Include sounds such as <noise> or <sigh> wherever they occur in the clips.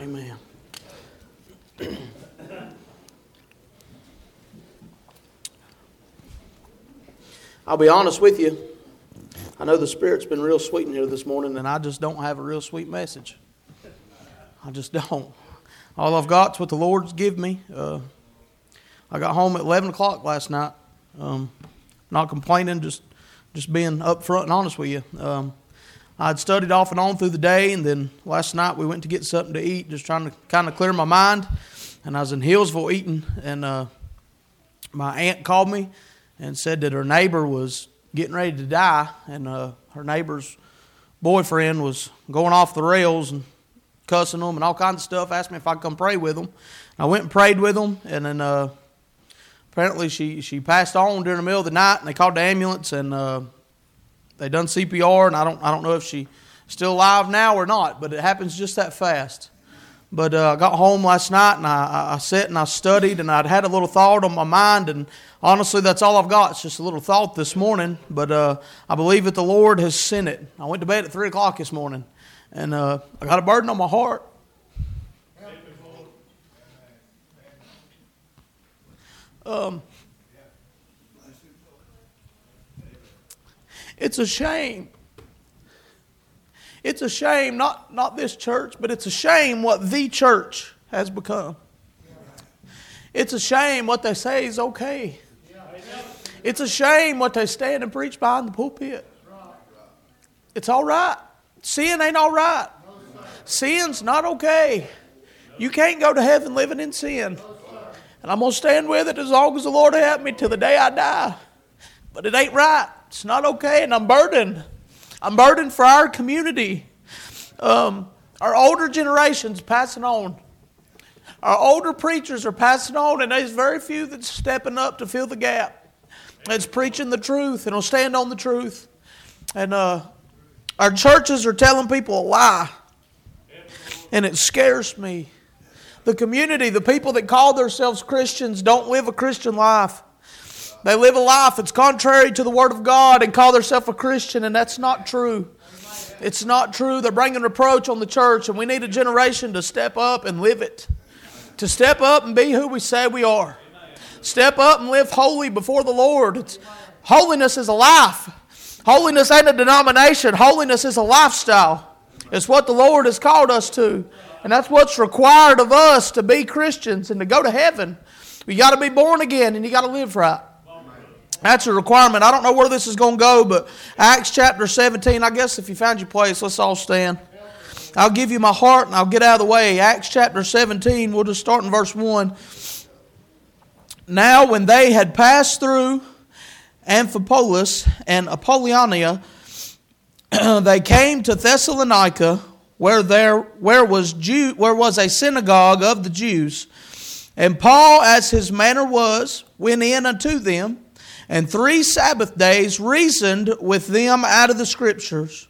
Amen. I'll be honest with you. I know the Spirit's been real sweet in here this morning, and I just don't have a real sweet message. I just <laughs> don't. All I've got's what the Lord's give me. Uh, I got home at 11 o'clock last night. Um, not complaining, just just being upfront and honest with you. Um, I'd studied off and on through the day, and then last night we went to get something to eat, just trying to kind of clear my mind. And I was in Hillsville eating, and uh, my aunt called me and said that her neighbor was getting ready to die, and uh, her neighbor's boyfriend was going off the rails and cussing them and all kinds of stuff. Asked me if I'd come pray with them. I went and prayed with them, and then uh, apparently she, she passed on during the middle of the night, and they called the ambulance, and uh, they done CPR, and I don't I don't know if she's still alive now or not, but it happens just that fast. But uh, I got home last night and I, I sat and I studied and I'd had a little thought on my mind and honestly that's all I've got. It's just a little thought this morning. But uh, I believe that the Lord has sent it. I went to bed at three o'clock this morning and uh, I got a burden on my heart. Um, it's a shame. It's a shame, not, not this church, but it's a shame what the church has become. It's a shame what they say is okay. It's a shame what they stand and preach behind the pulpit. It's all right. Sin ain't all right. Sin's not okay. You can't go to heaven living in sin. And I'm going to stand with it as long as the Lord help me till the day I die. But it ain't right. It's not okay, and I'm burdened. I'm burdened for our community. Um, our older generations passing on. Our older preachers are passing on, and there's very few that's stepping up to fill the gap. It's preaching the truth and will stand on the truth. And uh, our churches are telling people a lie, and it scares me. The community, the people that call themselves Christians, don't live a Christian life. They live a life that's contrary to the Word of God and call themselves a Christian, and that's not true. It's not true. They're bringing reproach on the church, and we need a generation to step up and live it. To step up and be who we say we are. Step up and live holy before the Lord. It's, holiness is a life. Holiness ain't a denomination. Holiness is a lifestyle. It's what the Lord has called us to. And that's what's required of us to be Christians and to go to heaven. You got to be born again and you got to live right. That's a requirement. I don't know where this is going to go, but Acts chapter 17, I guess if you found your place, let's all stand. I'll give you my heart and I'll get out of the way. Acts chapter 17, we'll just start in verse 1. Now, when they had passed through Amphipolis and Apollonia, <clears throat> they came to Thessalonica, where there where was Jew, where was a synagogue of the Jews. And Paul, as his manner was, went in unto them and three Sabbath days reasoned with them out of the Scriptures,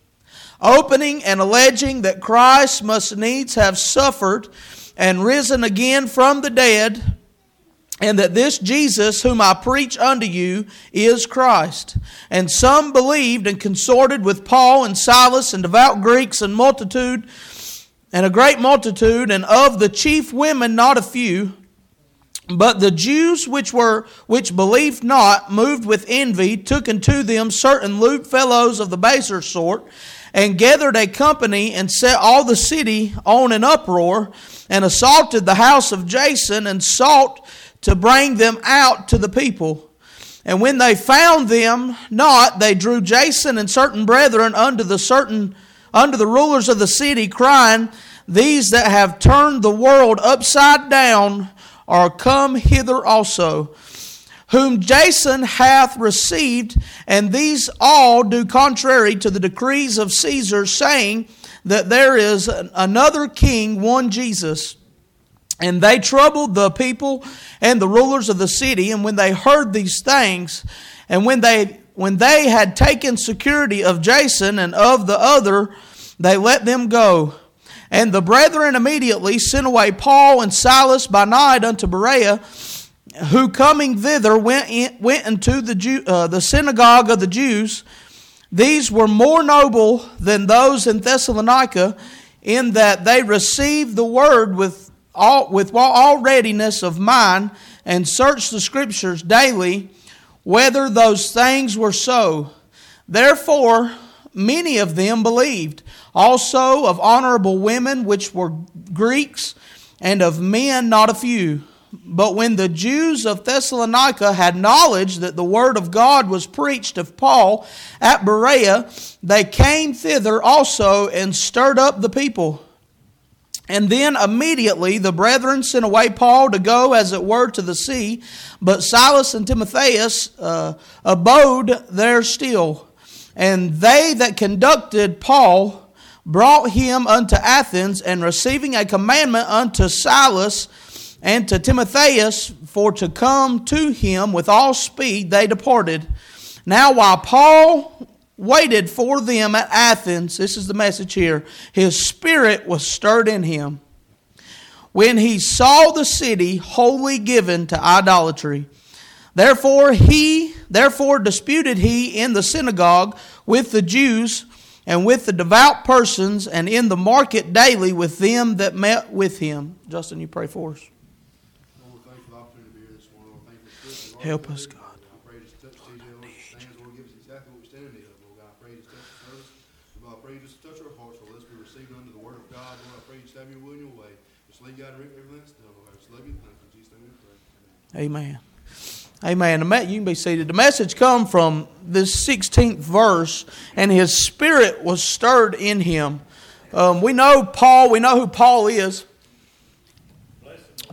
opening and alleging that Christ must needs have suffered and risen again from the dead, and that this Jesus, whom I preach unto you, is Christ. And some believed and consorted with Paul and Silas and devout Greeks and multitude, and a great multitude, and of the chief women not a few. But the Jews which were which believed not, moved with envy, took unto them certain lewd fellows of the baser sort, and gathered a company and set all the city on an uproar, and assaulted the house of Jason, and sought to bring them out to the people. And when they found them not, they drew Jason and certain brethren unto the certain under the rulers of the city, crying, These that have turned the world upside down are come hither also, whom Jason hath received, and these all do contrary to the decrees of Caesar, saying that there is another king, one Jesus. And they troubled the people and the rulers of the city, and when they heard these things, and when they when they had taken security of Jason and of the other, they let them go. And the brethren immediately sent away Paul and Silas by night unto Berea, who coming thither went, in, went into the, Jew, uh, the synagogue of the Jews. These were more noble than those in Thessalonica, in that they received the word with all, with all readiness of mind and searched the scriptures daily whether those things were so. Therefore, many of them believed, also of honorable women which were Greeks, and of men not a few. But when the Jews of Thessalonica had knowledge that the word of God was preached of Paul at Berea, they came thither also and stirred up the people. And then immediately the brethren sent away Paul to go, as it were, to the sea. But Silas and Timotheus uh, abode there still. And they that conducted Paul brought him unto Athens, and receiving a commandment unto Silas and to Timotheus for to come to him with all speed, they departed. Now, while Paul waited for them at Athens, this is the message here, his spirit was stirred in him when he saw the city wholly given to idolatry. Therefore he therefore disputed he in the synagogue with the Jews and with the devout persons and in the market daily with them that met with him. Justin, you pray for us. Help us, God. Amen. Amen. You can be seated. The message come from this 16th verse, and his spirit was stirred in him. Um, we know Paul. We know who Paul is.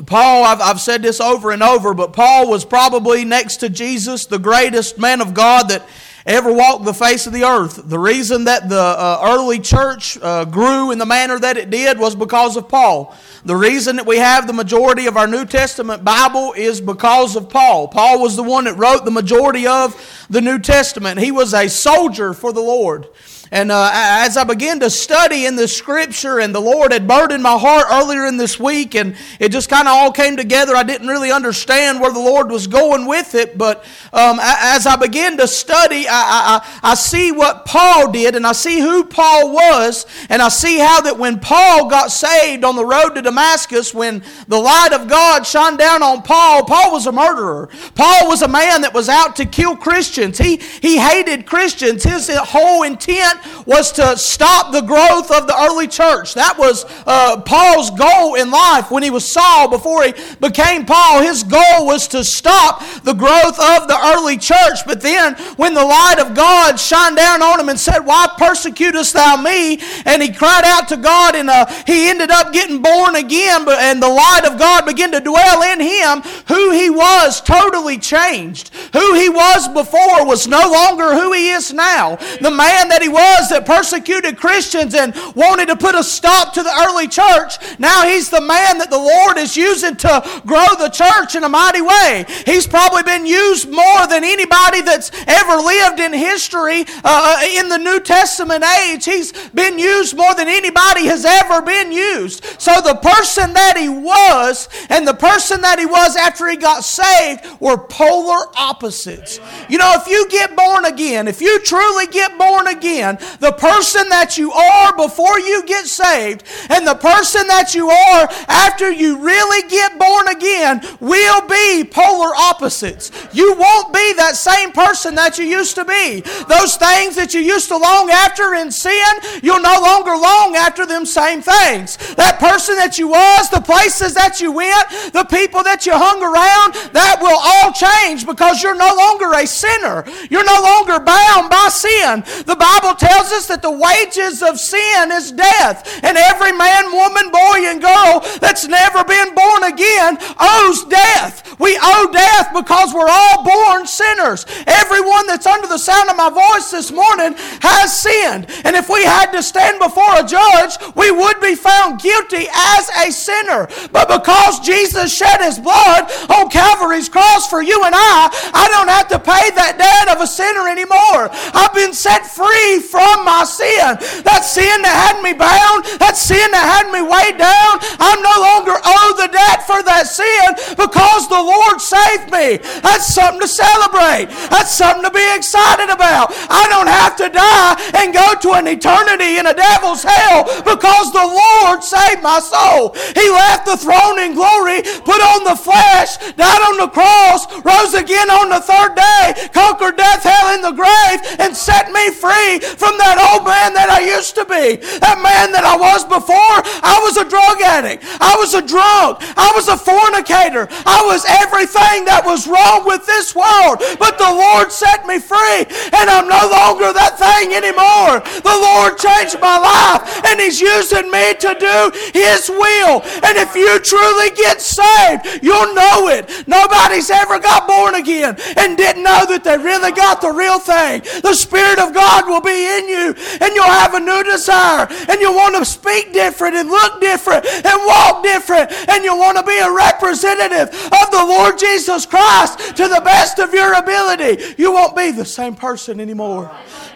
Paul, I've, I've said this over and over, but Paul was probably next to Jesus the greatest man of God that ever walked the face of the earth. The reason that the uh, early church uh, grew in the manner that it did was because of Paul. The reason that we have the majority of our New Testament Bible is because of Paul. Paul was the one that wrote the majority of the New Testament. He was a soldier for the Lord. And uh, as I began to study in the scripture, and the Lord had burdened my heart earlier in this week, and it just kind of all came together. I didn't really understand where the Lord was going with it, but um, as I began to study, I, I, I see what Paul did, and I see who Paul was, and I see how that when Paul got saved on the road to Damascus, when the light of God shone down on Paul, Paul was a murderer. Paul was a man that was out to kill Christians. He, he hated Christians. His whole intent was to stop the growth of the early church. That was uh, Paul's goal in life when he was Saul before he became Paul. His goal was to stop the growth of the early church. But then when the light of God shined down on him and said, Why persecutest thou me? And he cried out to God and uh, he ended up getting born again. And the light of God began to dwell in him. Who he was totally changed. Who he was before was no longer who he is now. The man that he was was that persecuted Christians and wanted to put a stop to the early church, now he's the man that the Lord is using to grow the church in a mighty way. He's probably been used more than anybody that's ever lived in history uh, in the New Testament age. He's been used more than anybody has ever been used. So the person that he was and the person that he was after he got saved were polar opposites. You know, if you get born again, if you truly get born again, the person that you are before you get saved and the person that you are after you really get born again will be polar opposites. You won't be that same person that you used to be. Those things that you used to long after in sin, you'll no longer long after them same things. That person that you was, the places that you went, the people that you hung around, that will all change because you're no longer a sinner. You're no longer bound by sin. The Bible tells tells us that the wages of sin is death. And every man, woman, boy, and girl that's never been born again owes death. We owe death because we're all born sinners. Everyone that's under the sound of my voice this morning has sinned. And if we had to stand before a judge, we would be found guilty as a sinner. But because Jesus shed his blood on Calvary's cross for you and I, I don't have to pay that debt of a sinner anymore. I've been set free from from my sin. That sin that had me bound, that sin that had me weighed down, I'm no longer owe the debt for that sin because the Lord saved me. That's something to celebrate. That's something to be excited about. I don't have to die and go to an eternity in a devil's hell because the Lord saved my soul. He left the throne in glory, put on the flesh, died on the cross, rose again on the third day, conquered death, hell, and the grave, and set me free from that old man that I used to be. That man that I was before, I was a drug addict. I was a drunk. I was a fornicator. I was everything that was wrong with this world. But the Lord set me free, and I'm no longer that thing anymore. The Lord changed my life, and He's using me to do His will. And if you truly get saved, you'll know it. Nobody's ever got born again and didn't know that they really got the real thing. The Spirit of God will be in you, and you'll have a new desire, and you'll want to speak different and look different and walk different, and you'll want to be a representative of the Lord Jesus Christ to the best of your ability. You won't be the same person anymore.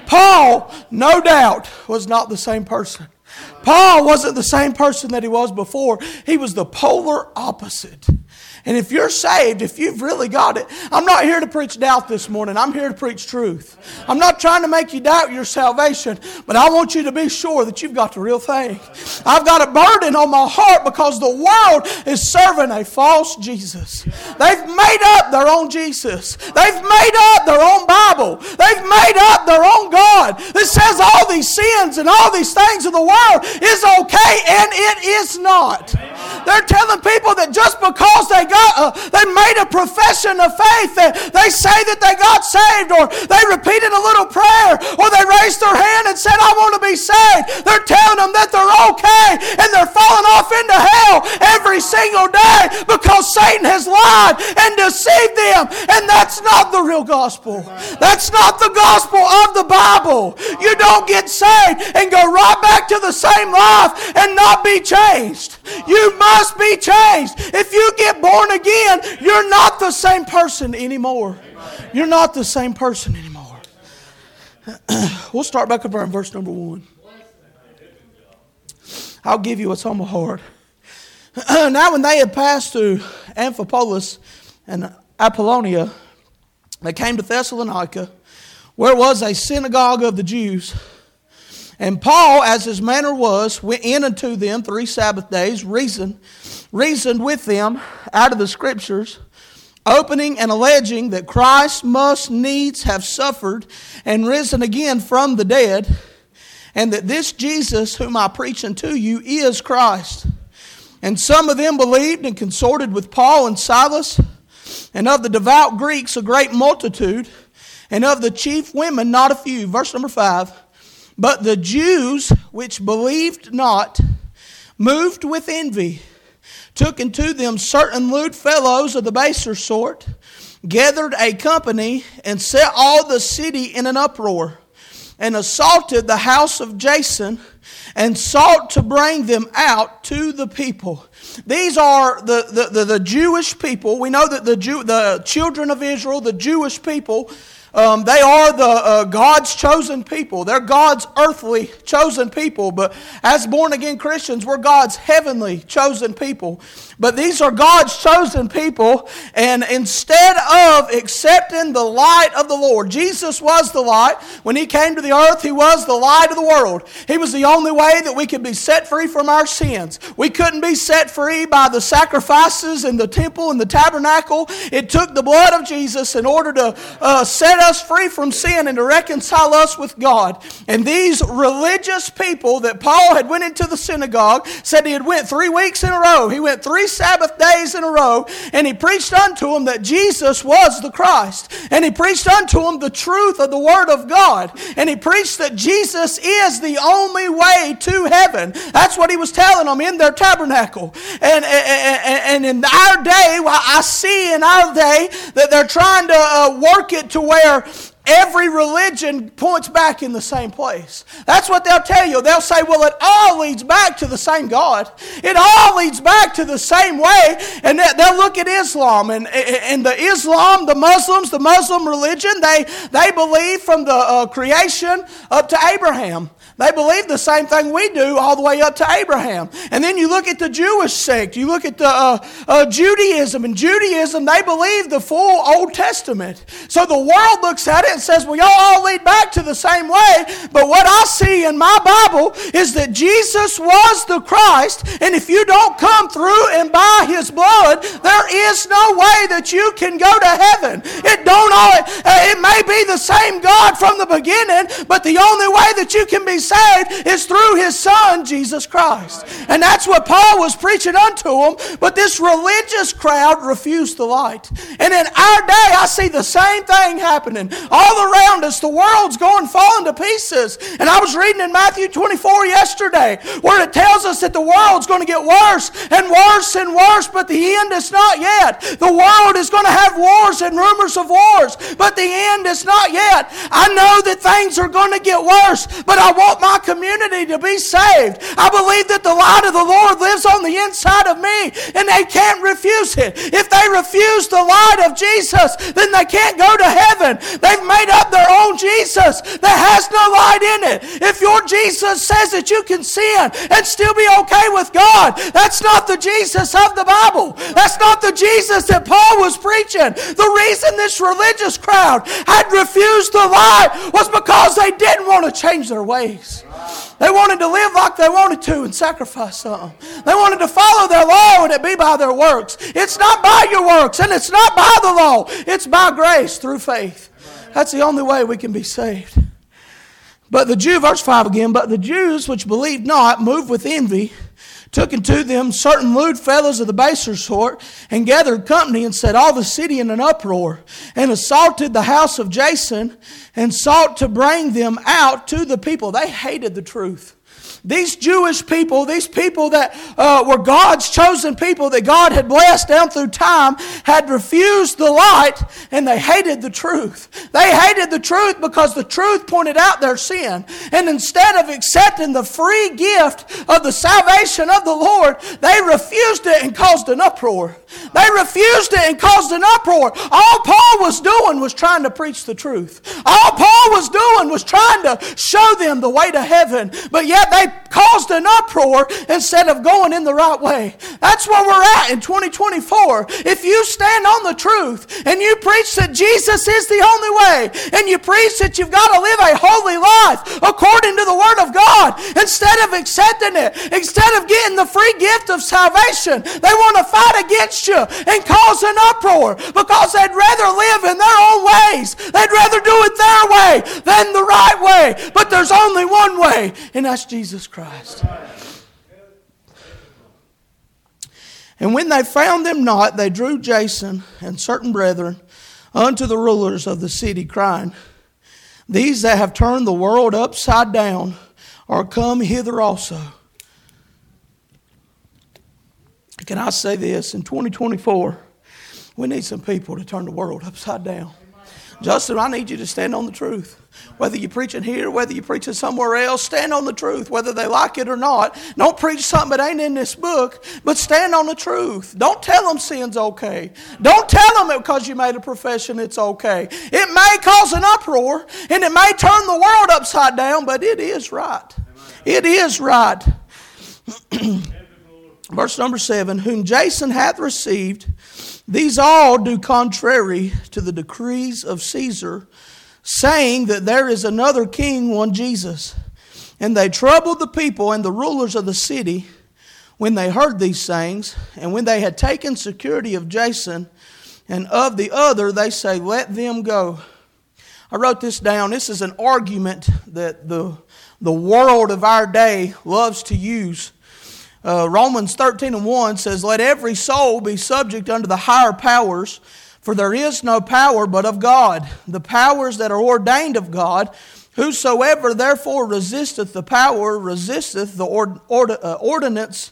Paul, no doubt, was not the same person. Paul wasn't the same person that he was before. He was the polar opposite. And if you're saved, if you've really got it, I'm not here to preach doubt this morning. I'm here to preach truth. I'm not trying to make you doubt your salvation, but I want you to be sure that you've got the real thing. I've got a burden on my heart because the world is serving a false Jesus. They've made up their own Jesus. They've made up their own Bible. They've made up their own God that says all these sins and all these things of the world is okay, and it is not. They're telling people that just because they got, uh, they made a profession of faith. That they say that they got saved, or they repeated a little prayer, or they raised their hand and said, "I want to be saved." They're telling them that they're okay, and they're falling off into hell every single day because Satan has lied and deceived them, and that's not the real gospel. That's not the gospel of the Bible. You don't get saved and go right back to the same life and not be changed. You must be changed. If you get born born again, you're not the same person anymore. You're not the same person anymore. <clears throat> we'll start back up in verse number one. I'll give you what's on my heart. <clears throat> now, when they had passed through Amphipolis and Apollonia, they came to Thessalonica, where was a synagogue of the Jews. And Paul, as his manner was, went in unto them three Sabbath days, reasoned reasoned with them out of the scriptures, opening and alleging that Christ must needs have suffered and risen again from the dead, and that this Jesus whom I preach unto you is Christ. And some of them believed and consorted with Paul and Silas, and of the devout Greeks a great multitude, and of the chief women not a few. Verse number five. But the Jews which believed not, moved with envy, took unto them certain lewd fellows of the baser sort, gathered a company, and set all the city in an uproar, and assaulted the house of Jason, and sought to bring them out to the people. These are the, the, the, the Jewish people. We know that the, Jew, the children of Israel, the Jewish people, um, they are the uh, God's chosen people. They're God's earthly chosen people. But as born again Christians, we're God's heavenly chosen people. But these are God's chosen people. And instead of accepting the light of the Lord, Jesus was the light. When He came to the earth, He was the light of the world. He was the only way that we could be set free from our sins. We couldn't be set free by the sacrifices in the temple and the tabernacle. It took the blood of Jesus in order to uh, set us free from sin and to reconcile us with God. And these religious people that Paul had went into the synagogue said he had went three weeks in a row. He went three Sabbath days in a row and he preached unto them that Jesus was the Christ. And he preached unto them the truth of the Word of God. And he preached that Jesus is the only way to heaven. That's what he was telling them in their tabernacle. And, and, and in our day, I see in our day that they're trying to uh, work it to where where every religion points back in the same place. That's what they'll tell you. They'll say, well, it all leads back to the same God. It all leads back to the same way. And they'll look at Islam. And, and the Islam, the Muslims, the Muslim religion, they, they believe from the uh, creation up to Abraham. They believe the same thing we do all the way up to Abraham. And then you look at the Jewish sect, you look at the uh, uh, Judaism. And Judaism, they believe the full Old Testament. So the world looks at it and says, well, y'all all lead back to the same way. But what I see in my Bible is that Jesus was the Christ. And if you don't come through and by his blood, there is no way that you can go to heaven. It don't uh, it may be the same God from the beginning, but the only way that you can be saved is through his son Jesus Christ. And that's what Paul was preaching unto them, but this religious crowd refused the light. And in our day I see the same thing happening all around us. The world's going falling to pieces. And I was reading in Matthew 24 yesterday where it tells us that the world's going to get worse and worse and worse, but the end is not yet. The world is going to have wars and rumors of wars, but the end is not yet. I know that things are going to get worse, but I want my community to be saved. I believe that the light of the Lord lives on the inside of me, and they can't refuse it. If they refuse the light of Jesus, then they can't go to heaven. They've made up their own Jesus that has no light in it. If your Jesus says that you can sin and still be okay with God, that's not the Jesus of the Bible. That's not the Jesus that Paul was preaching. The reason this religious crowd had refused the light was because they didn't want to change their ways. They wanted to live like they wanted to and sacrifice something. They wanted to follow their law and it be by their works. It's not by your works and it's not by the law. It's by grace through faith. That's the only way we can be saved. But the Jew, verse 5 again, but the Jews which believed not moved with envy took unto them certain lewd fellows of the baser sort, and gathered company, and set all the city in an uproar, and assaulted the house of Jason, and sought to bring them out to the people. They hated the truth. These Jewish people, these people that uh, were God's chosen people that God had blessed down through time, had refused the light and they hated the truth. They hated the truth because the truth pointed out their sin. And instead of accepting the free gift of the salvation of the Lord, they refused it and caused an uproar. They refused it and caused an uproar. All Paul was doing was trying to preach the truth. All Paul was doing was trying to show them the way to heaven. But yet they caused an uproar instead of going in the right way. That's where we're at in 2024. If you stand on the truth and you preach that Jesus is the only way, and you preach that you've got to live a holy life according to the Word of God, instead of accepting it, instead of getting the free gift of salvation, they want to fight against you and cause an uproar because they'd rather live in their own ways. They'd rather do it their way than the right way. But there's only one way, and that's Jesus Christ. And when they found them not, they drew Jason and certain brethren unto the rulers of the city, crying, These that have turned the world upside down are come hither also. Can I say this? In 2024, we need some people to turn the world upside down. Justin, I need you to stand on the truth. Whether you're preaching here, whether you're preaching somewhere else, stand on the truth, whether they like it or not. Don't preach something that ain't in this book, but stand on the truth. Don't tell them sin's okay. Don't tell them because you made a profession it's okay. It may cause an uproar and it may turn the world upside down, but it is right. It is right. <clears throat> Verse number seven, whom Jason hath received, these all do contrary to the decrees of Caesar, saying that there is another king, one Jesus. And they troubled the people and the rulers of the city when they heard these things. And when they had taken security of Jason and of the other, they say, Let them go. I wrote this down. This is an argument that the, the world of our day loves to use uh, Romans 13 and 1 says, Let every soul be subject unto the higher powers, for there is no power but of God. The powers that are ordained of God, whosoever therefore resisteth the power, resisteth the ord, ord, uh, ordinance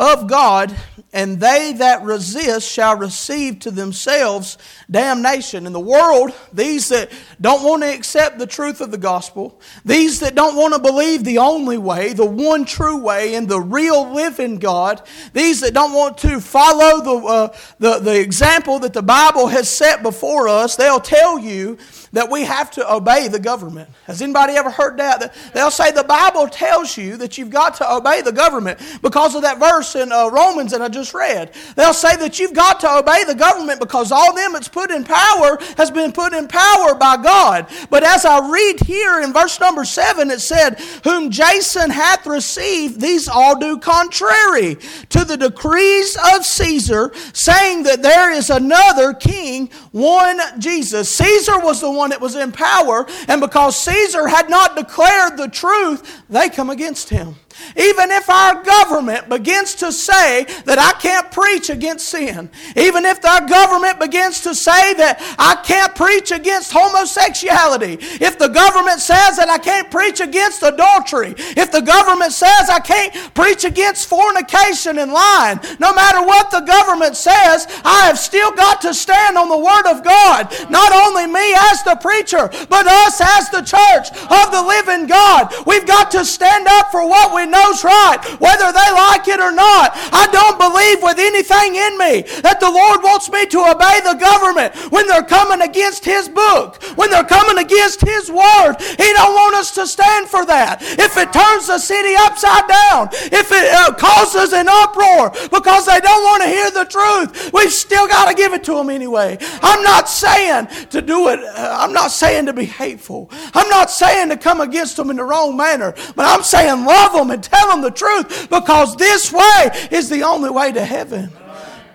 of God, and they that resist shall receive to themselves damnation. In the world, these that don't want to accept the truth of the gospel, these that don't want to believe the only way, the one true way, and the real living God, these that don't want to follow the, uh, the, the example that the Bible has set before us, they'll tell you that we have to obey the government. Has anybody ever heard that? They'll say the Bible tells you that you've got to obey the government because of that verse in uh, Romans that I just read. They'll say that you've got to obey the government because all them that's put in power has been put in power by God. But as I read here in verse number seven, it said, Whom Jason hath received, these all do contrary to the decrees of Caesar, saying that there is another king, one Jesus. Caesar was the that was in power, and because Caesar had not declared the truth, they come against him. Even if our government begins to say that I can't preach against sin, even if our government begins to say that I can't preach against homosexuality, if the government says that I can't preach against adultery, if the government says I can't preach against fornication and lying, no matter what the government says, I have still got to stand on the Word of God. Not only me as the preacher, but us as the church of the living God. We've got to stand up for what we knows right, whether they like it or not. I don't believe with anything in me that the Lord wants me to obey the government when they're coming against His book, when they're coming against His word. He don't want us to stand for that. If it turns the city upside down, if it uh, causes an uproar because they don't want to hear the truth, we've still got to give it to them anyway. I'm not saying to do it. Uh, I'm not saying to be hateful. I'm not saying to come against them in the wrong manner, but I'm saying love them and tell them the truth because this way is the only way to heaven.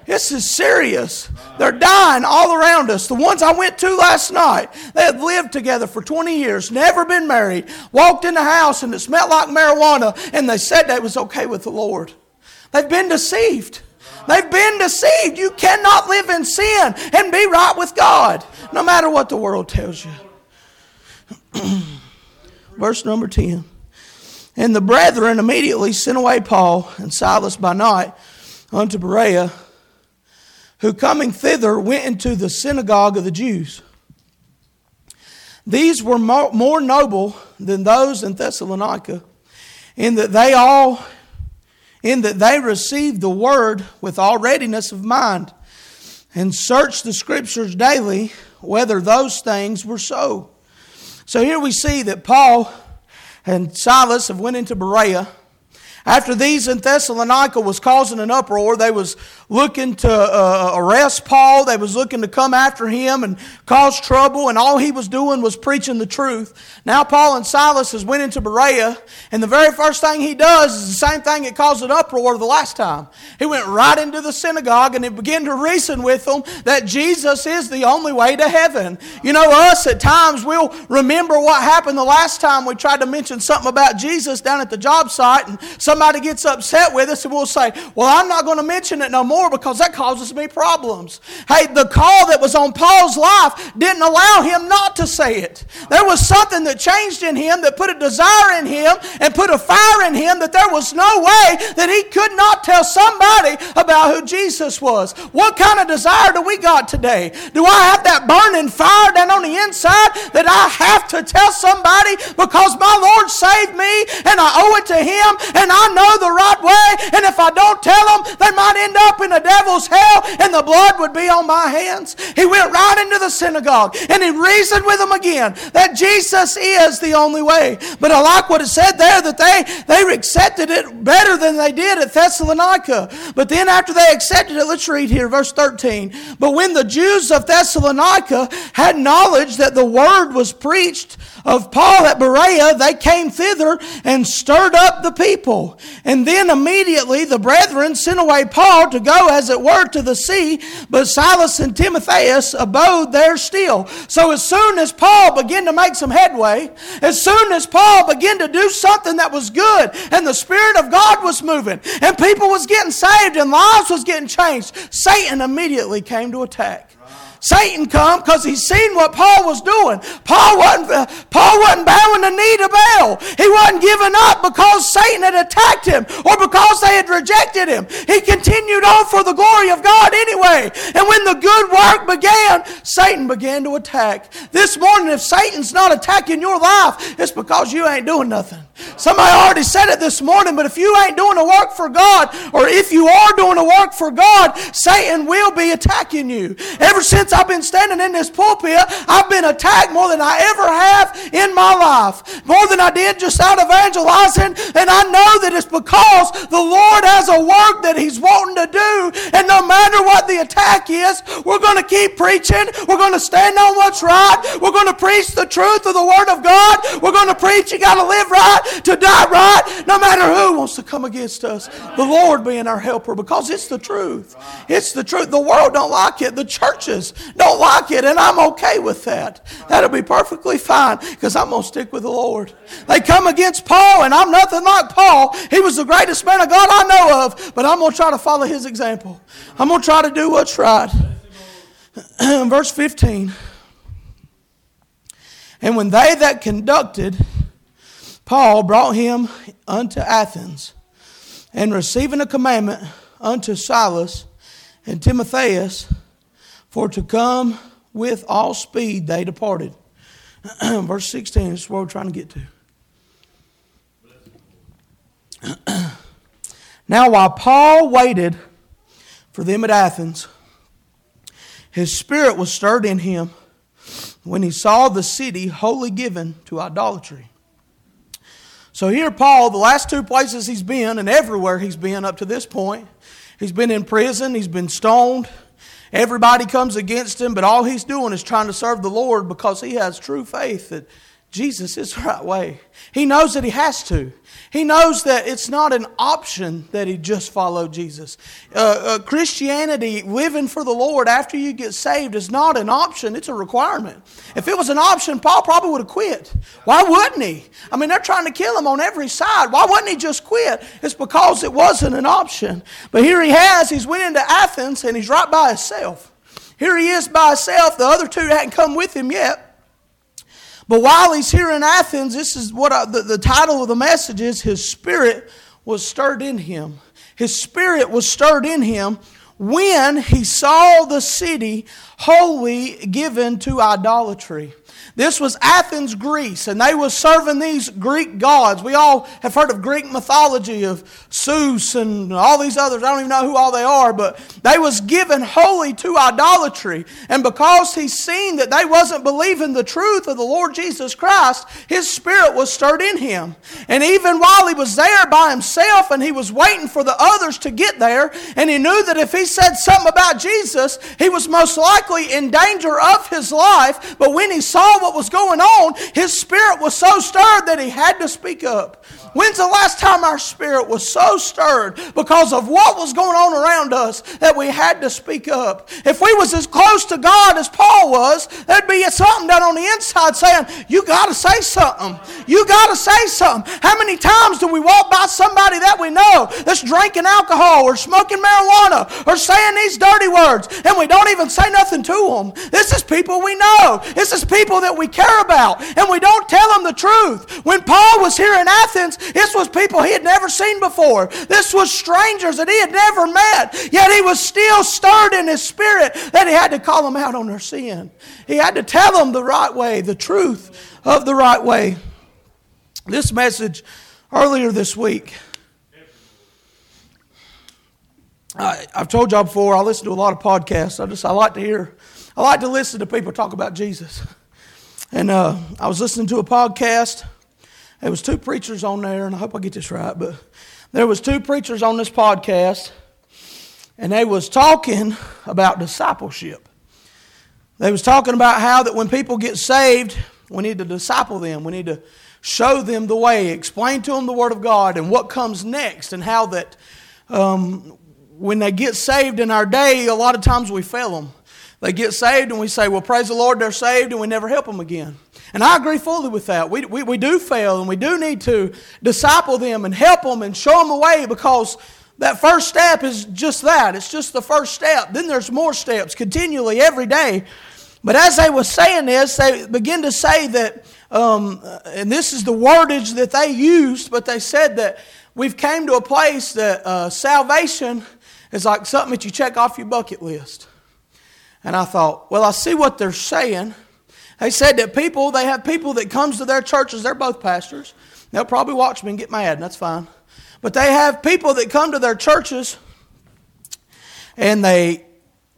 This is serious. They're dying all around us. The ones I went to last night, they had lived together for 20 years, never been married, walked in the house and it smelled like marijuana, and they said that was okay with the Lord. They've been deceived. They've been deceived. You cannot live in sin and be right with God, no matter what the world tells you. <clears throat> Verse number 10. And the brethren immediately sent away Paul and Silas by night unto Berea, who coming thither went into the synagogue of the Jews. These were more noble than those in Thessalonica, in that they all in that they received the word with all readiness of mind, and searched the scriptures daily whether those things were so. So here we see that Paul and Silas went into Berea. After these in Thessalonica was causing an uproar, they was looking to uh, arrest Paul. They was looking to come after him and cause trouble, and all he was doing was preaching the truth. Now Paul and Silas has went into Berea, and the very first thing he does is the same thing that caused an uproar the last time. He went right into the synagogue and he began to reason with them that Jesus is the only way to heaven. You know, us at times we'll remember what happened the last time we tried to mention something about Jesus down at the job site, and somebody gets upset with us, and we'll say, "Well, I'm not going to mention it no more." because that causes me problems. Hey, the call that was on Paul's life didn't allow him not to say it. There was something that changed in him that put a desire in him and put a fire in him that there was no way that he could not tell somebody about who Jesus was. What kind of desire do we got today? Do I have that burning fire down on the inside that I have to tell somebody because my Lord saved me and I owe it to him and I know the right way and if I don't tell them, they might end up in the devil's hell and the blood would be on my hands. He went right into the synagogue and he reasoned with them again that Jesus is the only way. But I like what it said there that they, they accepted it better than they did at Thessalonica. But then after they accepted it, let's read here, verse 13. But when the Jews of Thessalonica had knowledge that the word was preached of Paul at Berea, they came thither and stirred up the people. And then immediately the brethren sent away Paul to go as it were, to the sea, but Silas and Timotheus abode there still. So as soon as Paul began to make some headway, as soon as Paul began to do something that was good, and the Spirit of God was moving, and people was getting saved, and lives was getting changed, Satan immediately came to attack. Satan come because he's seen what Paul was doing. Paul wasn't, uh, Paul wasn't bowing the knee to Baal. He wasn't giving up because Satan had attacked him or because they had rejected him. He continued on for the glory of God anyway. And when the good work began, Satan began to attack. This morning, if Satan's not attacking your life, it's because you ain't doing nothing. Somebody already said it this morning, but if you ain't doing the work for God, or if you are doing the work for God, Satan will be attacking you. Ever since I've been standing in this pulpit, I've been attacked more than I ever have in my life. More than I did just out evangelizing. And I know that it's because the Lord has a work that He's wanting to do. And no matter what the attack is, we're going to keep preaching. We're going to stand on what's right. We're going to preach the truth of the Word of God. We're going to preach you got to live right to die right, no matter who wants to come against us. The Lord being our helper because it's the truth. It's the truth. The world don't like it. The churches don't like it, and I'm okay with that. That'll be perfectly fine because I'm going to stick with the Lord. They come against Paul, and I'm nothing like Paul. He was the greatest man of God I know of, but I'm going to try to follow his example. I'm going to try to do what's right. <clears throat> Verse 15. And when they that conducted Paul brought him unto Athens, and receiving a commandment unto Silas and Timotheus for to come with all speed, they departed. <clears throat> Verse 16 is what we're trying to get to. <clears throat> now, while Paul waited for them at Athens, his spirit was stirred in him when he saw the city wholly given to idolatry. So here, Paul, the last two places he's been, and everywhere he's been up to this point, he's been in prison, he's been stoned. Everybody comes against him, but all he's doing is trying to serve the Lord because he has true faith that Jesus is the right way. He knows that he has to. He knows that it's not an option that he just followed Jesus. Uh, uh, Christianity, living for the Lord after you get saved, is not an option, it's a requirement. If it was an option, Paul probably would have quit. Why wouldn't he? I mean, they're trying to kill him on every side. Why wouldn't he just quit? It's because it wasn't an option. But here he has, he's went into Athens and he's right by himself. Here he is by himself. The other two hadn't come with him yet. But while he's here in Athens, this is what I, the, the title of the message is His Spirit was stirred in him. His spirit was stirred in him when he saw the city wholly given to idolatry. This was Athens, Greece, and they were serving these Greek gods. We all have heard of Greek mythology of Zeus and all these others. I don't even know who all they are, but they was given wholly to idolatry. And because he seen that they wasn't believing the truth of the Lord Jesus Christ, his spirit was stirred in him. And even while he was there by himself and he was waiting for the others to get there, and he knew that if he said something about Jesus, he was most likely in danger of his life. But when he saw what was going on, his spirit was so stirred that he had to speak up. When's the last time our spirit was so stirred because of what was going on around us that we had to speak up? If we was as close to God as Paul was, there'd be something down on the inside saying, you got to say something. You got to say something. How many times do we walk by somebody that we know that's drinking alcohol or smoking marijuana or saying these dirty words and we don't even say nothing to them? This is people we know. This is people that we care about and we don't tell them the truth. When Paul was here in Athens, this was people he had never seen before. This was strangers that he had never met. Yet he was still stirred in his spirit that he had to call them out on their sin. He had to tell them the right way, the truth of the right way. This message earlier this week. I, have told y'all before, I listen to a lot of podcasts. I just I like to hear, I like to listen to people talk about Jesus. And uh, I was listening to a podcast there was two preachers on there, and I hope I get this right, but there was two preachers on this podcast, and they was talking about discipleship. They was talking about how that when people get saved, we need to disciple them. We need to show them the way, explain to them the Word of God and what comes next, and how that um, when they get saved in our day, a lot of times we fail them. They get saved and we say, Well, praise the Lord, they're saved, and we never help them again. And I agree fully with that. We, we, we do fail and we do need to disciple them and help them and show them the way because that first step is just that. It's just the first step. Then there's more steps continually every day. But as they were saying this, they begin to say that, um, and this is the wordage that they used, but they said that we've came to a place that uh, salvation is like something that you check off your bucket list. And I thought, well, I see what they're saying. They said that people, they have people that comes to their churches, they're both pastors. They'll probably watch me and get mad, and that's fine. But they have people that come to their churches and they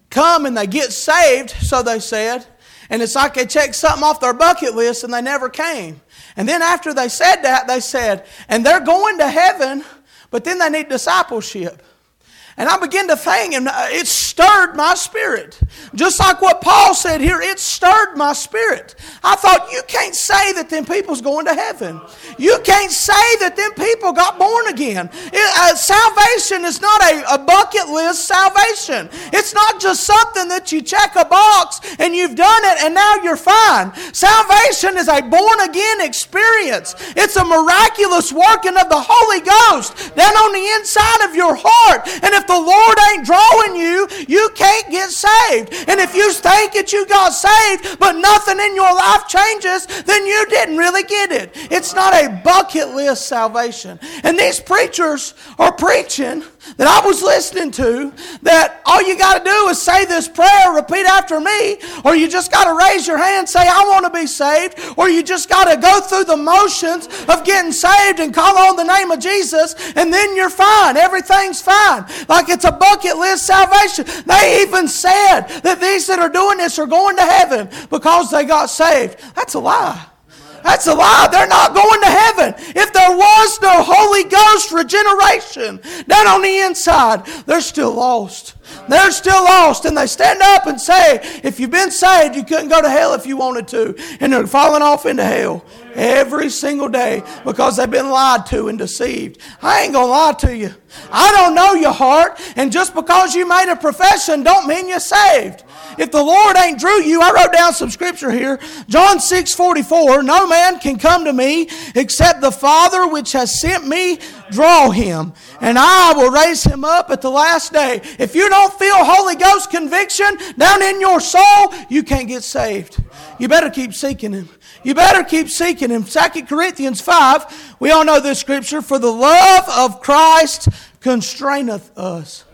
come and they get saved, so they said, and it's like they checked something off their bucket list and they never came. And then after they said that, they said, and they're going to heaven, but then they need discipleship. And I began to think, and it stirred my spirit. Just like what Paul said here, it stirred my spirit. I thought, you can't say that them people's going to heaven. You can't say that them people got born again. It, uh, salvation is not a, a bucket list salvation. It's not just something that you check a box and you've done it and now you're fine. Salvation is a born again experience. It's a miraculous working of the Holy Ghost down on the inside of your heart. And if the Lord ain't drawing you, you can't get saved. And if you think that you got saved, but nothing in your life changes, then you didn't really get it. It's not a bucket list salvation. And these preachers are preaching that I was listening to that all you got to do is say this prayer, repeat after me, or you just got to raise your hand, say, I want to be saved, or you just got to go through the motions of getting saved and call on the name of Jesus, and then you're fine. Everything's fine. Like it's a bucket list salvation. They even said that these that are doing this are going to heaven because they got saved. That's a lie. That's a lie. They're not going to heaven. If there was no Holy Ghost regeneration down on the inside, they're still lost. They're still lost. And they stand up and say, if you've been saved, you couldn't go to hell if you wanted to. And they're falling off into hell every single day because they've been lied to and deceived. I ain't to lie to you. I don't know your heart. And just because you made a profession don't mean you're saved. If the Lord ain't drew you, I wrote down some scripture here. John 6 44, no man can come to me except the Father which has sent me draw him, and I will raise him up at the last day. If you don't feel Holy Ghost conviction down in your soul, you can't get saved. You better keep seeking him. You better keep seeking him. 2 Corinthians 5, we all know this scripture, for the love of Christ constraineth us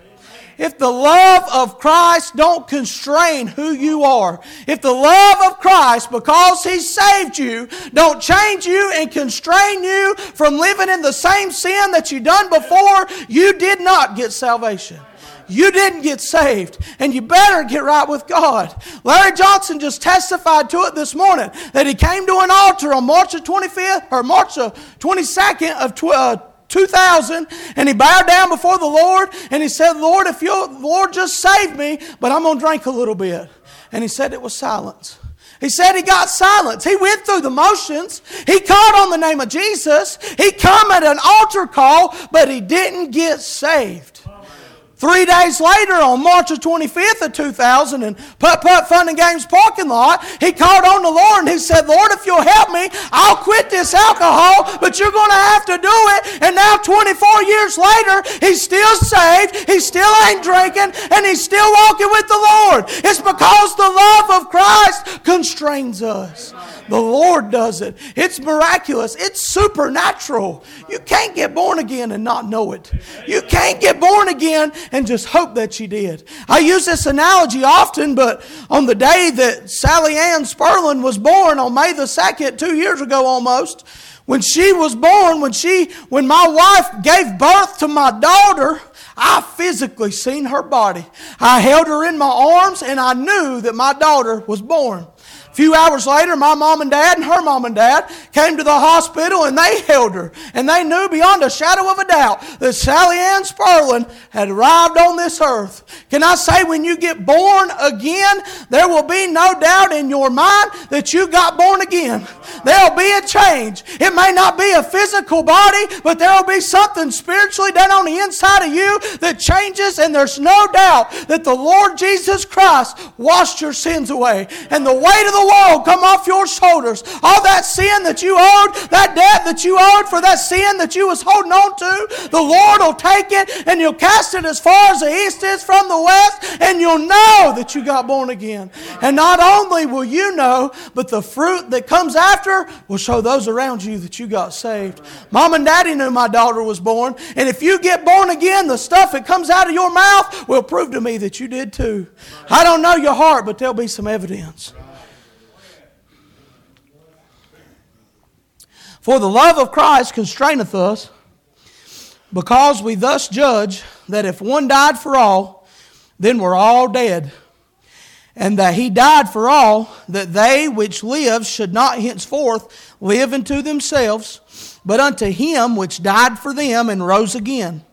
if the love of Christ don't constrain who you are, if the love of Christ, because He saved you, don't change you and constrain you from living in the same sin that you done before, you did not get salvation. You didn't get saved, and you better get right with God. Larry Johnson just testified to it this morning that he came to an altar on March the 25th or March the 22nd of 12. Uh, 2000 and he bowed down before the Lord and he said, Lord, if you Lord just save me, but I'm going to drink a little bit. And he said it was silence. He said he got silence. He went through the motions. He called on the name of Jesus. He come at an altar call, but he didn't get saved. Three days later, on March the 25th of 2000, in Putt Putt Fun and Games parking lot, he called on the Lord and he said, Lord, if you'll help me, I'll quit this alcohol, but you're going to have to do it. And now, 24 years later, he's still saved, he still ain't drinking, and he's still walking with the Lord. It's because the love of Christ constrains us. The Lord does it. It's miraculous. It's supernatural. You can't get born again and not know it. You can't get born again and just hope that you did. I use this analogy often, but on the day that Sally Ann Spurlin was born on May the 2nd, two years ago almost, when she was born, when she, when my wife gave birth to my daughter, I physically seen her body. I held her in my arms and I knew that my daughter was born. A few hours later, my mom and dad and her mom and dad came to the hospital and they held her. And they knew beyond a shadow of a doubt that Sally Ann Spurlin had arrived on this earth, Can I say, when you get born again, there will be no doubt in your mind that you got born again. There'll be a change. It may not be a physical body, but there'll be something spiritually done on the inside of you that changes, and there's no doubt that the Lord Jesus Christ washed your sins away. And the weight of the world come off your shoulders. All that sin that you owed, that debt that you owed for that sin that you was holding on to, the Lord will take it and you'll cast it as far as the east is from the west, and you'll know that you got born again. And not only will you know, but the fruit that comes after will show those around you that you got saved. Mom and daddy knew my daughter was born, and if you get born again, the stuff that comes out of your mouth will prove to me that you did too. I don't know your heart, but there'll be some evidence. For the love of Christ constraineth us, because we thus judge that if one died for all, then we're all dead. And that he died for all, that they which live should not henceforth live unto themselves, but unto him which died for them and rose again.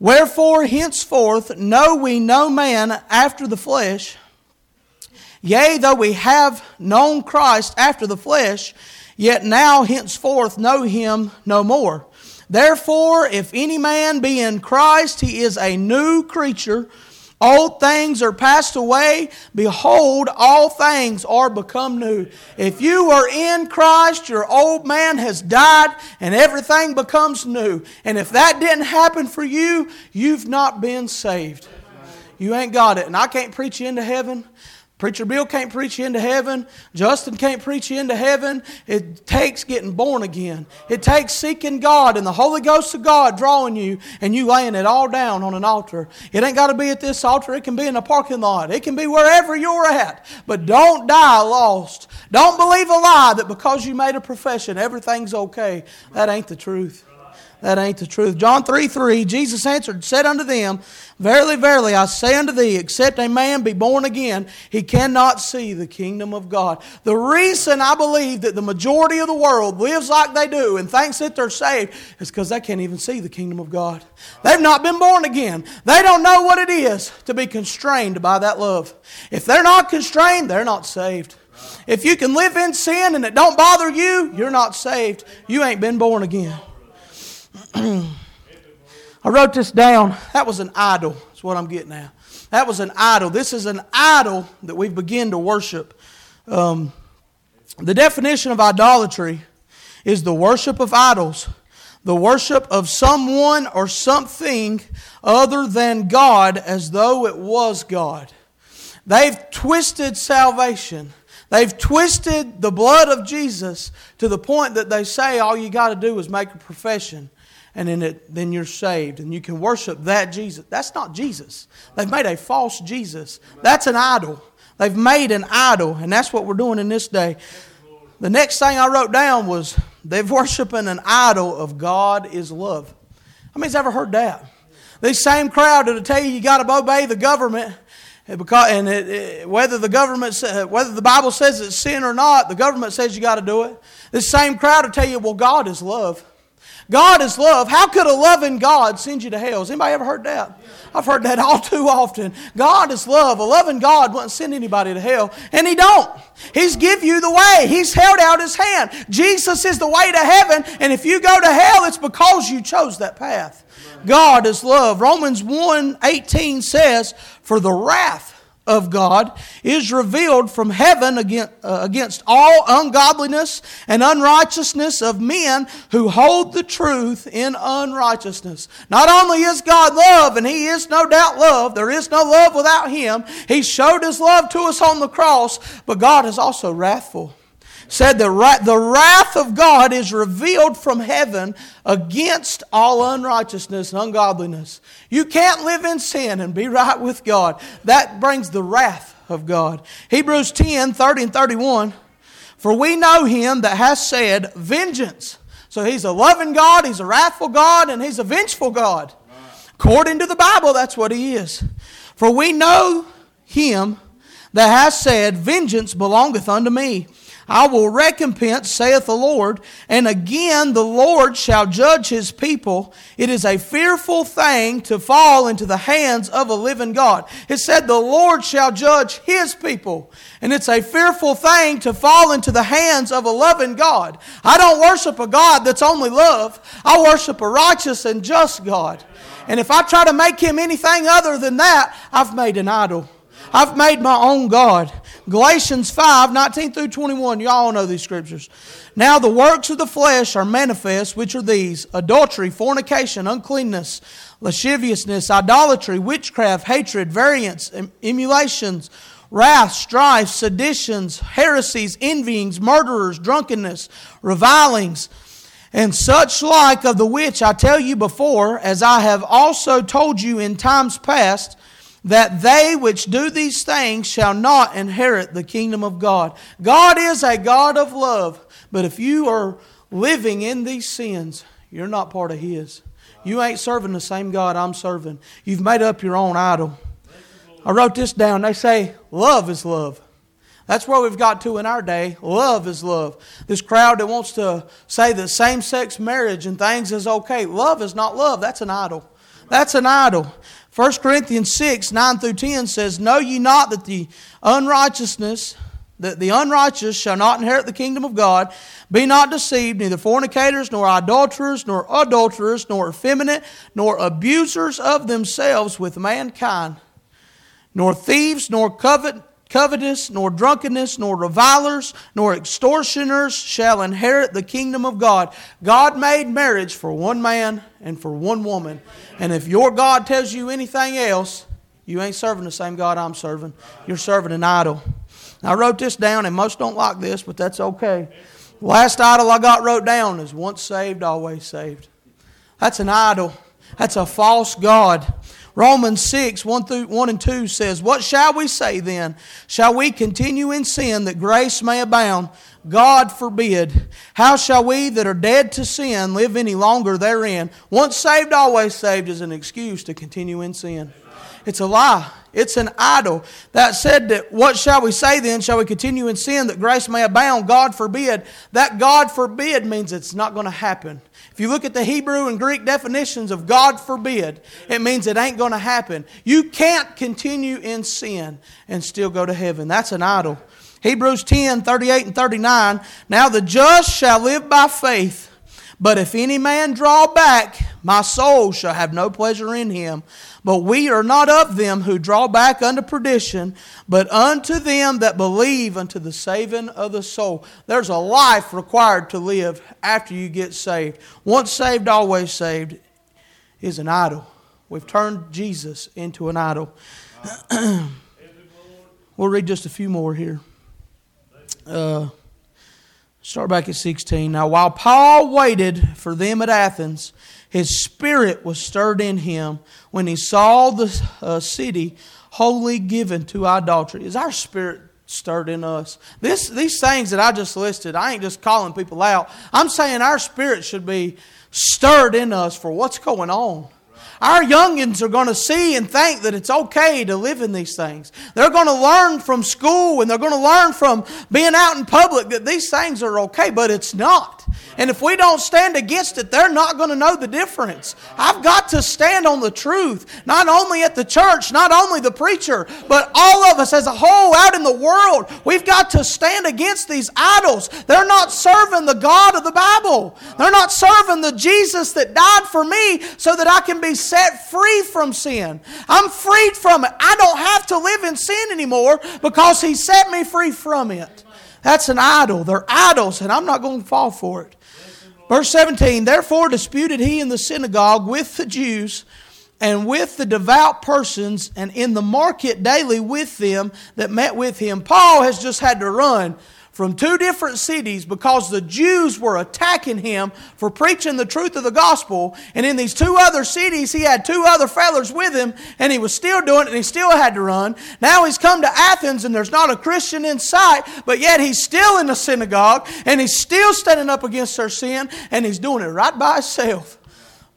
Wherefore, henceforth, know we no man after the flesh. Yea, though we have known Christ after the flesh, yet now henceforth know him no more. Therefore, if any man be in Christ, he is a new creature. Old things are passed away. Behold, all things are become new. If you are in Christ, your old man has died and everything becomes new. And if that didn't happen for you, you've not been saved. You ain't got it. And I can't preach you into heaven. Preacher Bill can't preach you into heaven. Justin can't preach you into heaven. It takes getting born again. It takes seeking God and the Holy Ghost of God drawing you and you laying it all down on an altar. It ain't got to be at this altar. It can be in a parking lot. It can be wherever you're at. But don't die lost. Don't believe a lie that because you made a profession, everything's okay. That ain't the truth. That ain't the truth. John 3 3, Jesus answered, said unto them, Verily, verily, I say unto thee, except a man be born again, he cannot see the kingdom of God. The reason I believe that the majority of the world lives like they do and thinks that they're saved is because they can't even see the kingdom of God. They've not been born again. They don't know what it is to be constrained by that love. If they're not constrained, they're not saved. If you can live in sin and it don't bother you, you're not saved. You ain't been born again. I wrote this down. That was an idol, That's what I'm getting at. That was an idol. This is an idol that we've begun to worship. Um, the definition of idolatry is the worship of idols, the worship of someone or something other than God as though it was God. They've twisted salvation. They've twisted the blood of Jesus to the point that they say all you got to do is make a profession and then, it, then you're saved and you can worship that Jesus. That's not Jesus. They've made a false Jesus. That's an idol. They've made an idol, and that's what we're doing in this day. The next thing I wrote down was they're worshiping an idol of God is love. How many's ever heard that? This same crowd that'll tell you you got to obey the government, because and it, it, whether the government whether the Bible says it's sin or not, the government says you got to do it. This same crowd will tell you, well, God is love. God is love. How could a loving God send you to hell? Has anybody ever heard that? I've heard that all too often. God is love. A loving God wouldn't send anybody to hell, and He don't. He's give you the way. He's held out His hand. Jesus is the way to heaven, and if you go to hell, it's because you chose that path. God is love. Romans 1 18 says, For the wrath of God is revealed from heaven against, uh, against all ungodliness and unrighteousness of men who hold the truth in unrighteousness. Not only is God love, and He is no doubt love, there is no love without Him. He showed His love to us on the cross, but God is also wrathful said the, the wrath of God is revealed from heaven against all unrighteousness and ungodliness. You can't live in sin and be right with God. That brings the wrath of God. Hebrews 10 30 and 31. For we know him that has said, Vengeance. So he's a loving God, he's a wrathful God, and he's a vengeful God. According to the Bible, that's what he is. For we know him that has said, Vengeance belongeth unto me. I will recompense, saith the Lord. And again, the Lord shall judge his people. It is a fearful thing to fall into the hands of a living God. It said, The Lord shall judge his people. And it's a fearful thing to fall into the hands of a loving God. I don't worship a God that's only love, I worship a righteous and just God. And if I try to make him anything other than that, I've made an idol. I've made my own God. Galatians 5 19 through 21. You all know these scriptures. Now the works of the flesh are manifest, which are these adultery, fornication, uncleanness, lasciviousness, idolatry, witchcraft, hatred, variance, emulations, wrath, strife, seditions, heresies, envyings, murderers, drunkenness, revilings, and such like of the which I tell you before, as I have also told you in times past that they which do these things shall not inherit the kingdom of God. God is a God of love, but if you are living in these sins, you're not part of His. You ain't serving the same God I'm serving. You've made up your own idol. I wrote this down. They say love is love. That's where we've got to in our day. Love is love. This crowd that wants to say that same sex marriage and things is okay. Love is not love. That's an idol. That's an idol. 1 Corinthians 6, 9 through 10 says, Know ye not that the unrighteousness, that the unrighteous shall not inherit the kingdom of God? Be not deceived, neither fornicators, nor idolaters, nor adulterers, nor effeminate, nor abusers of themselves with mankind, nor thieves, nor covet covetous, nor drunkenness, nor revilers, nor extortioners shall inherit the kingdom of God. God made marriage for one man and for one woman. And if your God tells you anything else, you ain't serving the same God I'm serving. You're serving an idol. I wrote this down, and most don't like this, but that's okay. Last idol I got wrote down is once saved, always saved. That's an idol. That's a false God. Romans 6, 1, through, 1 and 2 says, What shall we say then? Shall we continue in sin that grace may abound? God forbid. How shall we that are dead to sin live any longer therein? Once saved, always saved is an excuse to continue in sin. It's a lie. It's an idol. That said that what shall we say then? Shall we continue in sin that grace may abound? God forbid. That God forbid means it's not going to happen. If you look at the Hebrew and Greek definitions of God forbid, it means it ain't going to happen. You can't continue in sin and still go to heaven. That's an idol. Hebrews 10 38 and 39. Now the just shall live by faith. But if any man draw back, my soul shall have no pleasure in him. But we are not of them who draw back unto perdition, but unto them that believe unto the saving of the soul. There's a life required to live after you get saved. Once saved, always saved is an idol. We've turned Jesus into an idol. <clears throat> we'll read just a few more here. Uh, Start back at 16. Now, while Paul waited for them at Athens, his spirit was stirred in him when he saw the uh, city wholly given to idolatry. Is our spirit stirred in us? This, these things that I just listed, I ain't just calling people out. I'm saying our spirit should be stirred in us for what's going on. Our youngins are going to see and think that it's okay to live in these things. They're going to learn from school and they're going to learn from being out in public that these things are okay, but it's not. And if we don't stand against it, they're not going to know the difference. I've got to stand on the truth, not only at the church, not only the preacher, but all of us as a whole out in the world. We've got to stand against these idols. They're not serving the God of the Bible, they're not serving the Jesus that died for me so that I can be set free from sin. I'm freed from it. I don't have to live in sin anymore because He set me free from it. That's an idol. They're idols, and I'm not going to fall for it. Verse 17 Therefore disputed he in the synagogue with the Jews and with the devout persons, and in the market daily with them that met with him. Paul has just had to run from two different cities because the Jews were attacking him for preaching the truth of the gospel. And in these two other cities, he had two other fellows with him, and he was still doing it, and he still had to run. Now he's come to Athens, and there's not a Christian in sight, but yet he's still in the synagogue, and he's still standing up against their sin, and he's doing it right by himself.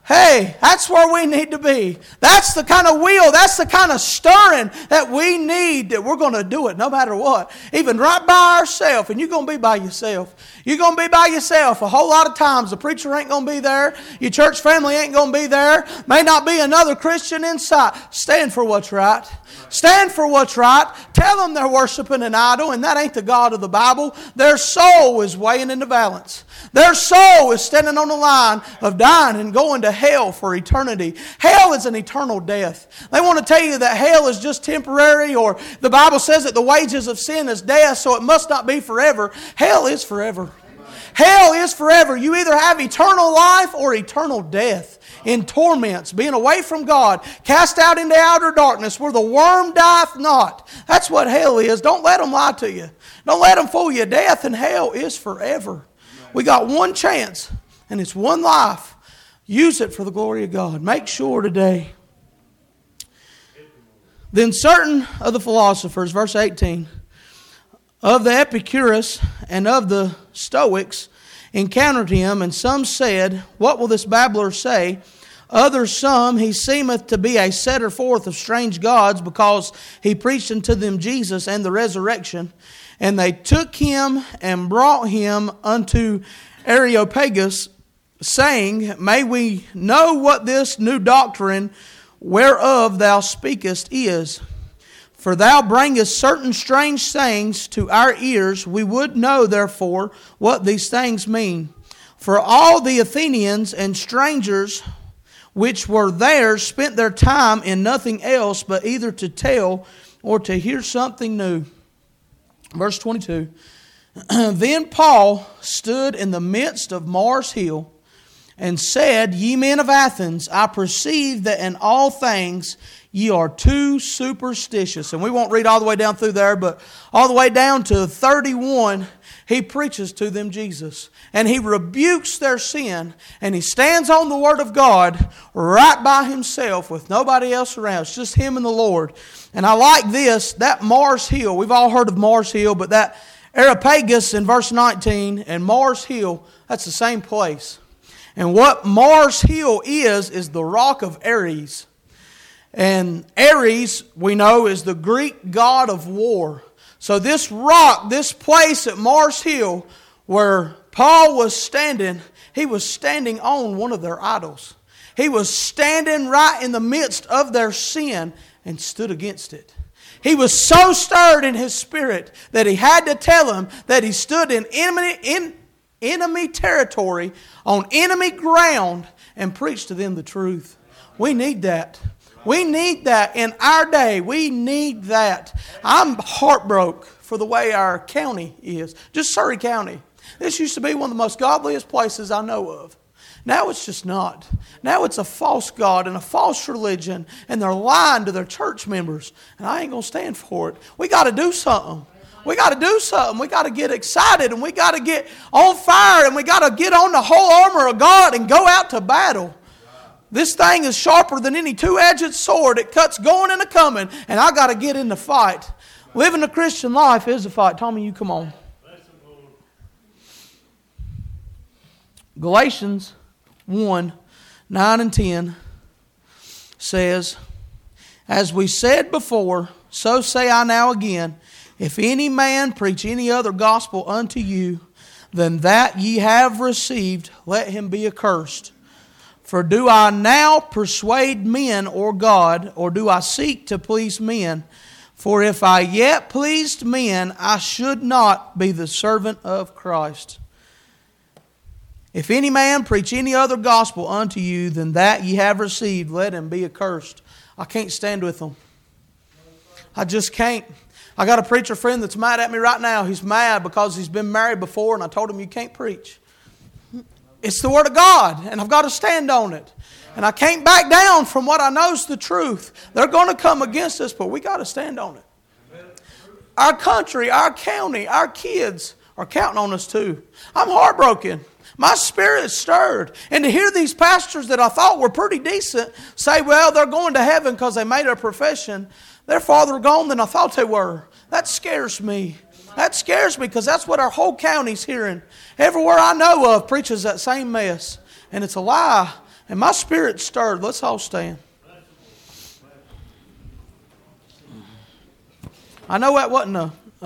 Hey, that's where we need to be. That's the kind of wheel, that's the kind of stirring that we need that we're going to do it no matter what. Even right by ourselves, and you're going to be by yourself. You're going to be by yourself a whole lot of times. The preacher ain't going to be there. Your church family ain't going to be there. May not be another Christian in sight. Stand for what's right. Stand for what's right. Tell them they're worshiping an idol, and that ain't the God of the Bible. Their soul is weighing in the balance. Their soul is standing on the line of dying and going to hell for eternity. Hell is an eternal death. They want to tell you that hell is just temporary, or the Bible says that the wages of sin is death, so it must not be forever. Hell is forever. Hell is forever. You either have eternal life or eternal death in torments, being away from God, cast out into outer darkness where the worm dieth not. That's what hell is. Don't let them lie to you. Don't let them fool you. Death and hell is forever. We got one chance, and it's one life. Use it for the glory of God. Make sure today. Then certain of the philosophers, verse 18, of the Epicurus and of the Stoics encountered him, and some said, What will this babbler say? Others, some, he seemeth to be a setter forth of strange gods, because he preached unto them Jesus and the resurrection. And they took him and brought him unto Areopagus, saying, May we know what this new doctrine whereof thou speakest is. For thou bringest certain strange sayings to our ears. We would know, therefore, what these things mean. For all the Athenians and strangers which were there spent their time in nothing else but either to tell or to hear something new. Verse 22 <clears throat> Then Paul stood in the midst of Mars Hill and said, Ye men of Athens, I perceive that in all things ye are too superstitious. And we won't read all the way down through there, but all the way down to 31, he preaches to them Jesus. And he rebukes their sin, and he stands on the Word of God right by himself with nobody else around. It's just him and the Lord. And I like this that Mars Hill, we've all heard of Mars Hill, but that Areopagus in verse 19 and Mars Hill, that's the same place. And what Mars Hill is, is the rock of Ares. And Ares, we know, is the Greek god of war. So, this rock, this place at Mars Hill, where Paul was standing, he was standing on one of their idols. He was standing right in the midst of their sin and stood against it. He was so stirred in his spirit that he had to tell them that he stood in enemy, in enemy territory, on enemy ground, and preached to them the truth. We need that. We need that in our day. We need that. I'm heartbroken for the way our county is, just Surry County. This used to be one of the most godliest places I know of. Now it's just not. Now it's a false God and a false religion, and they're lying to their church members. And I ain't going to stand for it. We got to do something. We got to do something. We got to get excited and we got to get on fire and we got to get on the whole armor of God and go out to battle. This thing is sharper than any two edged sword. It cuts going and a coming, and I got to get in the fight. Living a Christian life is a fight. Tommy, you come on. Galatians 1 9 and 10 says, As we said before, so say I now again, if any man preach any other gospel unto you than that ye have received, let him be accursed. For do I now persuade men or God, or do I seek to please men? For if I yet pleased men, I should not be the servant of Christ. If any man preach any other gospel unto you than that ye have received, let him be accursed. I can't stand with them. I just can't. I got a preacher friend that's mad at me right now. He's mad because he's been married before, and I told him, You can't preach. It's the Word of God, and I've got to stand on it. And I can't back down from what I know is the truth. They're going to come against us, but we got to stand on it. Our country, our county, our kids are counting on us too. I'm heartbroken. My spirit is stirred. And to hear these pastors that I thought were pretty decent say, well, they're going to heaven because they made a profession, they're farther gone than I thought they were. That scares me. That scares me because that's what our whole county's hearing. Everywhere I know of preaches that same mess. And it's a lie. And my spirit's stirred. Let's all stand. I know that wasn't a